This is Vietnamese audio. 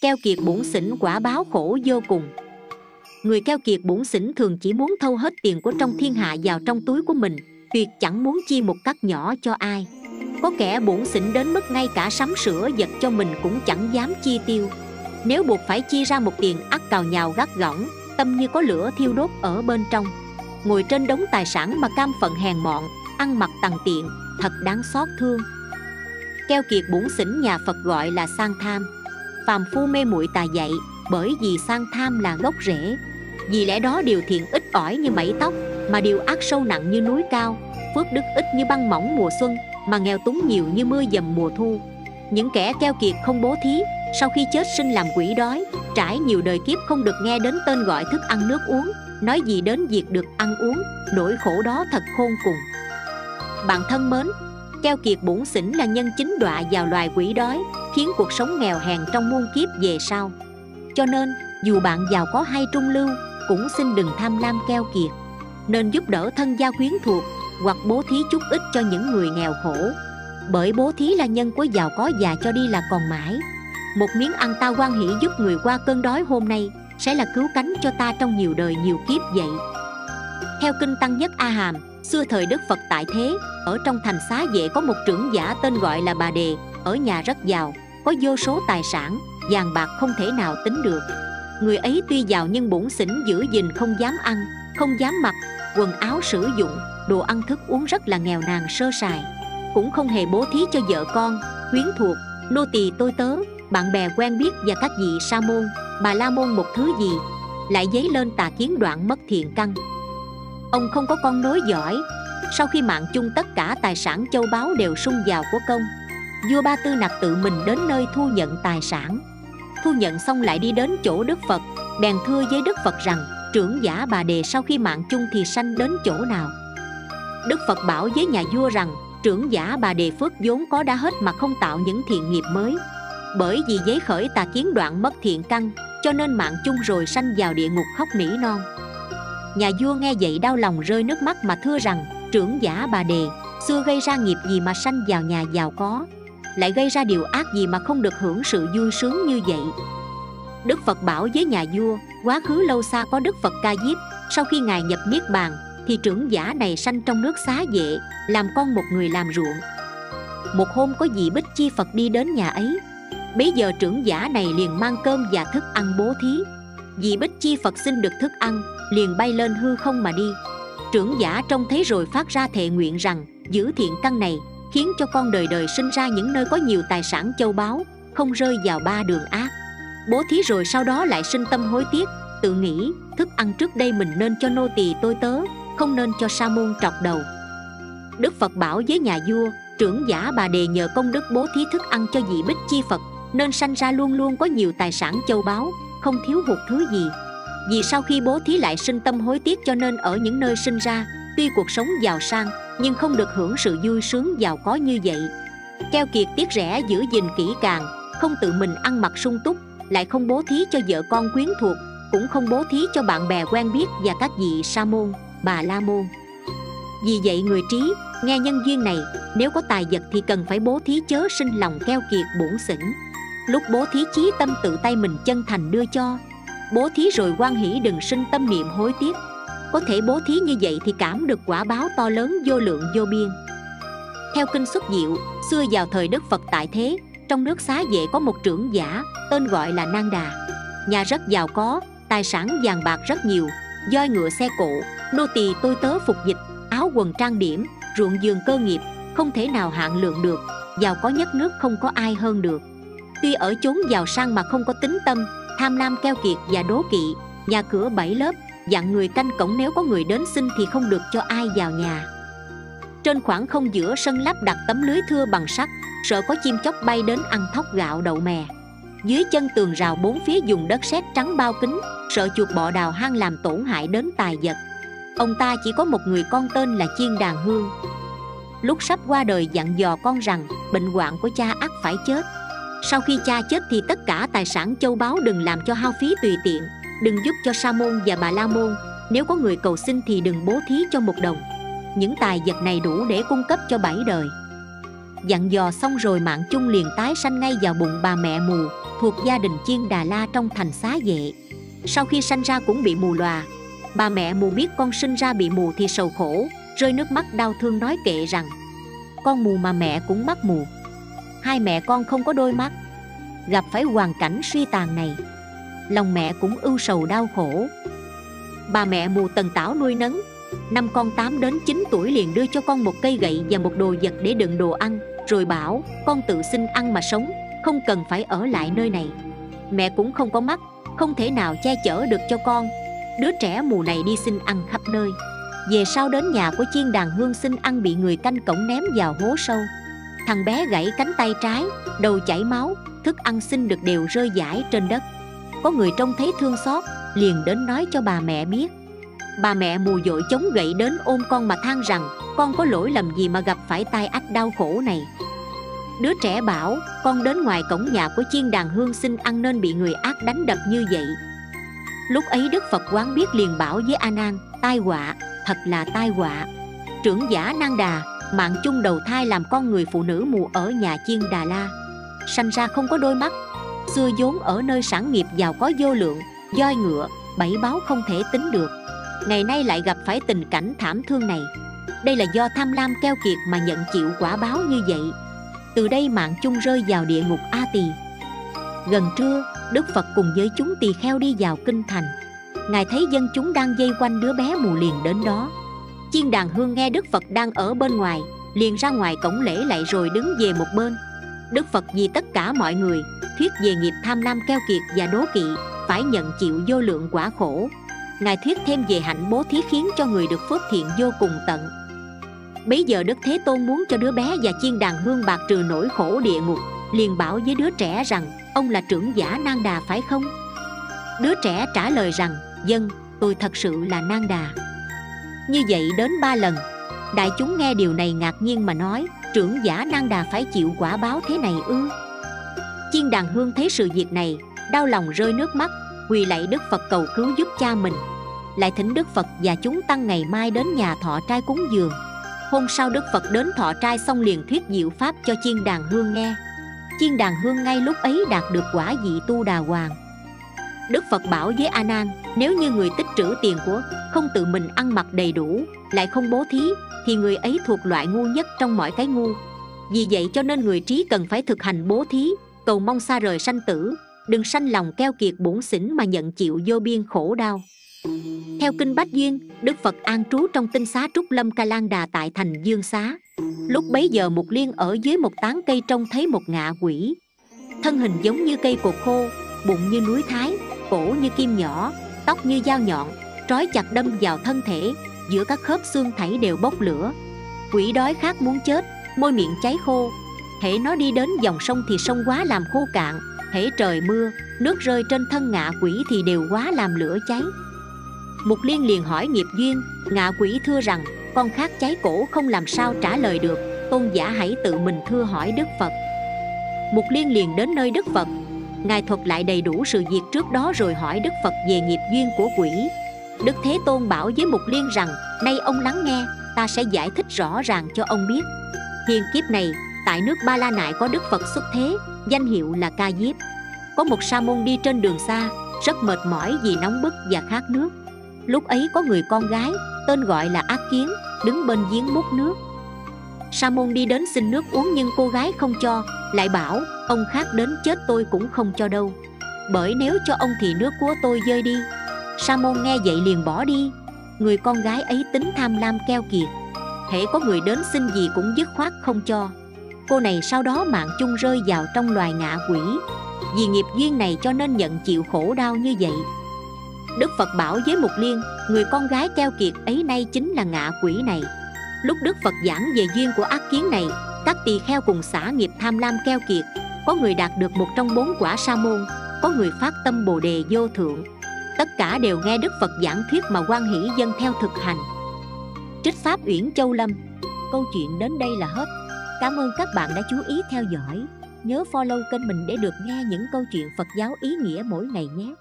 keo kiệt bủn xỉn quả báo khổ vô cùng. Người keo kiệt bủn xỉn thường chỉ muốn thâu hết tiền của trong thiên hạ vào trong túi của mình, tuyệt chẳng muốn chi một cắt nhỏ cho ai. Có kẻ bủn xỉn đến mức ngay cả sắm sữa giật cho mình cũng chẳng dám chi tiêu. Nếu buộc phải chi ra một tiền ắt cào nhào gắt gỏng, tâm như có lửa thiêu đốt ở bên trong. Ngồi trên đống tài sản mà cam phận hèn mọn, ăn mặc tằng tiện, thật đáng xót thương. Keo kiệt bủn xỉn nhà phật gọi là sang tham phàm phu mê muội tà dạy, bởi vì sang tham là gốc rễ. Vì lẽ đó điều thiện ít ỏi như mảy tóc, mà điều ác sâu nặng như núi cao, phước đức ít như băng mỏng mùa xuân, mà nghèo túng nhiều như mưa dầm mùa thu. Những kẻ keo kiệt không bố thí, sau khi chết sinh làm quỷ đói, trải nhiều đời kiếp không được nghe đến tên gọi thức ăn nước uống, nói gì đến việc được ăn uống, nỗi khổ đó thật khôn cùng. Bạn thân mến keo kiệt bủn xỉn là nhân chính đọa vào loài quỷ đói, khiến cuộc sống nghèo hèn trong muôn kiếp về sau. Cho nên, dù bạn giàu có hay trung lưu, cũng xin đừng tham lam keo kiệt. Nên giúp đỡ thân gia quyến thuộc, hoặc bố thí chút ít cho những người nghèo khổ. Bởi bố thí là nhân của giàu có già cho đi là còn mãi. Một miếng ăn ta quan hỷ giúp người qua cơn đói hôm nay, sẽ là cứu cánh cho ta trong nhiều đời nhiều kiếp vậy. Theo kinh tăng nhất a hàm xưa thời đức phật tại thế, ở trong thành xá vệ có một trưởng giả tên gọi là bà đề, ở nhà rất giàu, có vô số tài sản, vàng bạc không thể nào tính được. Người ấy tuy giàu nhưng bổn xỉn giữ gìn không dám ăn, không dám mặc, quần áo sử dụng, đồ ăn thức uống rất là nghèo nàn sơ sài. Cũng không hề bố thí cho vợ con, quyến thuộc, nô tỳ tôi tớ, bạn bè quen biết và các vị sa môn, bà la môn một thứ gì. Lại dấy lên tà kiến đoạn mất thiện căn ông không có con nối giỏi sau khi mạng chung tất cả tài sản châu báu đều sung vào của công, vua ba tư nặc tự mình đến nơi thu nhận tài sản. Thu nhận xong lại đi đến chỗ đức phật, bèn thưa với đức phật rằng, trưởng giả bà đề, sau khi mạng chung thì sanh đến chỗ nào? Đức phật bảo với nhà vua rằng, trưởng giả bà đề phước vốn có đã hết mà không tạo những thiện nghiệp mới. Bởi vì giấy khởi tà kiến đoạn mất thiện căn, cho nên mạng chung rồi sanh vào địa ngục khóc nỉ non nhà vua nghe vậy đau lòng rơi nước mắt mà thưa rằng, trưởng giả bà đề, xưa gây ra nghiệp gì mà sanh vào nhà giàu có? Lại gây ra điều ác gì mà không được hưởng sự vui sướng như vậy? Đức phật bảo với nhà vua, quá khứ lâu xa có đức phật ca diếp, sau khi ngài nhập niết bàn, thì trưởng giả này sanh trong nước xá vệ làm con một người làm ruộng. Một hôm có vị bích chi phật đi đến nhà ấy. Bấy giờ trưởng giả này liền mang cơm và thức ăn bố thí vị bích chi phật xin được thức ăn, liền bay lên hư không mà đi. Trưởng giả trông thấy rồi phát ra thệ nguyện rằng, giữ thiện căn này, khiến cho con đời đời sinh ra những nơi có nhiều tài sản châu báu, không rơi vào ba đường ác. Bố thí rồi sau đó lại sinh tâm hối tiếc, tự nghĩ, thức ăn trước đây mình nên cho nô tỳ tôi tớ, không nên cho sa môn trọc đầu. Đức phật bảo với nhà vua, trưởng giả bà đề nhờ công đức bố thí thức ăn cho vị bích chi phật, nên sanh ra luôn luôn có nhiều tài sản châu báu không thiếu hụt thứ gì. Vì sau khi bố thí lại sinh tâm hối tiếc cho nên ở những nơi sinh ra, tuy cuộc sống giàu sang, nhưng không được hưởng sự vui sướng giàu có như vậy. Keo kiệt tiếc rẻ giữ gìn kỹ càng, không tự mình ăn mặc sung túc, lại không bố thí cho vợ con quyến thuộc, cũng không bố thí cho bạn bè quen biết và các vị sa môn, bà la môn. Vì vậy người trí, nghe nhân duyên này, nếu có tài vật thì cần phải bố thí chớ sinh lòng keo kiệt bổn xỉn lúc bố thí chí tâm tự tay mình chân thành đưa cho. Bố thí rồi quan hỷ đừng sinh tâm niệm hối tiếc. Có thể bố thí như vậy thì cảm được quả báo to lớn vô lượng vô biên. Theo kinh xuất diệu, xưa vào thời đức phật tại thế, trong nước xá vệ có một trưởng giả, tên gọi là nang đà. Nhà rất giàu có, tài sản vàng bạc rất nhiều, voi ngựa xe cộ, nô tỳ tôi tớ phục dịch, áo quần trang điểm, ruộng vườn cơ nghiệp, không thể nào hạn lượng được, giàu có nhất nước không có ai hơn được tuy ở chốn giàu sang mà không có tính tâm, tham lam keo kiệt và đố kỵ, nhà cửa bảy lớp dặn người canh cổng nếu có người đến xin thì không được cho ai vào nhà. Trên khoảng không giữa sân lắp đặt tấm lưới thưa bằng sắt, sợ có chim chóc bay đến ăn thóc gạo đậu mè. Dưới chân tường rào bốn phía dùng đất sét trắng bao kính, sợ chuột bọ đào hang làm tổn hại đến tài vật. Ông ta chỉ có một người con tên là chiên đàn hương. Lúc sắp qua đời dặn dò con rằng bệnh hoạn của cha ắt phải chết sau khi cha chết thì tất cả tài sản châu báu đừng làm cho hao phí tùy tiện, đừng giúp cho sa môn và bà la môn. Nếu có người cầu xin thì đừng bố thí cho một đồng. Những tài vật này đủ để cung cấp cho bảy đời. Dặn dò xong rồi mạng chung liền tái sanh ngay vào bụng bà mẹ mù, thuộc gia đình chiên đà la trong thành xá vệ. Sau khi sanh ra cũng bị mù lòa. Bà mẹ mù biết con sinh ra bị mù thì sầu khổ, rơi nước mắt đau thương nói kệ rằng, con mù mà mẹ cũng mắc mù hai mẹ con không có đôi mắt. Gặp phải hoàn cảnh suy tàn này, lòng mẹ cũng ưu sầu đau khổ. Bà mẹ mù tần tảo nuôi nấng, năm con 8 đến 9 tuổi liền đưa cho con một cây gậy và một đồ vật để đựng đồ ăn, rồi bảo, con tự xin ăn mà sống, không cần phải ở lại nơi này. Mẹ cũng không có mắt không thể nào che chở được cho con. Đứa trẻ mù này đi xin ăn khắp nơi. Về sau đến nhà của chiên đàn hương xin ăn bị người canh cổng ném vào hố sâu thằng bé gãy cánh tay trái, đầu chảy máu, thức ăn xin được đều rơi rải trên đất. Có người trông thấy thương xót, liền đến nói cho bà mẹ biết. Bà mẹ mù dội chống gậy đến ôm con mà than rằng, con có lỗi làm gì mà gặp phải tai ách đau khổ này? Đứa trẻ bảo, con đến ngoài cổng nhà của chiên đàn hương xin ăn nên bị người ác đánh đập như vậy. Lúc ấy đức phật quán biết liền bảo với a nan, tai họa, thật là tai họa. Trưởng giả nan đà mạng chung đầu thai làm con người phụ nữ mù ở nhà chiên đà la. Sanh ra không có đôi mắt. Xưa vốn ở nơi sản nghiệp giàu có vô lượng doi ngựa, bảy báo không thể tính được. Ngày nay lại gặp phải tình cảnh thảm thương này. Đây là do tham lam keo kiệt mà nhận chịu quả báo như vậy. Từ đây mạng chung rơi vào địa ngục a tỳ. Gần trưa, đức phật cùng với chúng tỳ kheo đi vào kinh thành. Ngài thấy dân chúng đang dây quanh đứa bé mù liền đến đó chiên đàn hương nghe đức phật đang ở bên ngoài, liền ra ngoài cổng lễ lại rồi đứng về một bên. Đức phật vì tất cả mọi người, thuyết về nghiệp tham lam keo kiệt và đố kỵ, phải nhận chịu vô lượng quả khổ. Ngài thuyết thêm về hạnh bố thí khiến cho người được phước thiện vô cùng tận. Bấy giờ đức thế tôn muốn cho đứa bé và chiên đàn hương bạc trừ nỗi khổ địa ngục, liền bảo với đứa trẻ rằng, ông là trưởng giả nang đà phải không? Đứa trẻ trả lời rằng dân tôi thật sự là nang đà như vậy đến ba lần. Đại chúng nghe điều này ngạc nhiên mà nói, trưởng giả nang đà phải chịu quả báo thế này ư? Chiên đàn hương thấy sự việc này, đau lòng rơi nước mắt, quỳ lạy đức phật cầu cứu giúp cha mình. Lại thỉnh đức phật và chúng tăng ngày mai đến nhà thọ trai cúng dường. Hôm sau đức phật đến thọ trai xong liền thuyết diệu pháp cho chiên đàn hương nghe. Chiên đàn hương ngay lúc ấy đạt được quả vị tu đà hoàng đức phật bảo với a nan, nếu như người tích trữ tiền của không tự mình ăn mặc đầy đủ, lại không bố thí, thì người ấy thuộc loại ngu nhất trong mọi cái ngu. Vì vậy cho nên người trí cần phải thực hành bố thí, cầu mong xa rời sanh tử, đừng sanh lòng keo kiệt bổn xỉn mà nhận chịu vô biên khổ đau. Theo kinh bách duyên, đức phật an trú trong tinh xá trúc lâm ca lan đà tại thành dương xá. Lúc bấy giờ một liên ở dưới một tán cây trông thấy một ngạ quỷ. Thân hình giống như cây cột khô, bụng như núi thái cổ như kim nhỏ, tóc như dao nhọn, trói chặt đâm vào thân thể, giữa các khớp xương thảy đều bốc lửa. Quỷ đói khát muốn chết, môi miệng cháy khô. Hễ nó đi đến dòng sông thì sông quá làm khô cạn hễ trời mưa, nước rơi trên thân ngạ quỷ thì đều quá làm lửa cháy. Mục Liên liền hỏi nghiệp duyên, Ngạ quỷ thưa rằng, Con khác cháy cổ không làm sao trả lời được, Tôn giả hãy tự mình thưa hỏi Đức Phật. Mục Liên liền đến nơi Đức Phật Ngài thuật lại đầy đủ sự việc trước đó rồi hỏi Đức Phật về nghiệp duyên của quỷ. Đức Thế Tôn bảo với Mục Liên rằng, Nay ông lắng nghe, Ta sẽ giải thích rõ ràng cho ông biết. Hiền kiếp này, Tại nước Ba La Nại có Đức Phật xuất thế, Danh hiệu là Ca Diếp. Có một sa môn đi trên đường xa, Rất mệt mỏi vì nóng bức và khát nước. Lúc ấy có người con gái, tên gọi là ác kiến, đứng bên giếng múc nước sa môn đi đến xin nước uống nhưng cô gái không cho, lại bảo, ông khác đến chết tôi cũng không cho đâu. Bởi nếu cho ông thì nước của tôi rơi đi. Sa môn nghe vậy liền bỏ đi. Người con gái ấy tính tham lam keo kiệt. Hễ có người đến xin gì cũng dứt khoát không cho. Cô này sau đó mạng chung rơi vào trong loài ngạ quỷ. Vì nghiệp duyên này cho nên nhận chịu khổ đau như vậy. Đức Phật bảo với Mục Liên, Người con gái keo kiệt ấy nay chính là ngạ quỷ này. Lúc Đức Phật giảng về duyên của ác kiến này, Các tỳ kheo cùng xả nghiệp tham lam keo kiệt, Có người đạt được một trong bốn quả sa môn, Có người phát tâm bồ đề vô thượng. Tất cả đều nghe Đức Phật giảng thuyết mà quan hỷ dân theo thực hành. Trích Pháp Uyển Châu Lâm. Câu chuyện đến đây là hết. Cảm ơn các bạn đã chú ý theo dõi. Nhớ follow kênh mình để được nghe những câu chuyện Phật giáo ý nghĩa mỗi ngày nhé.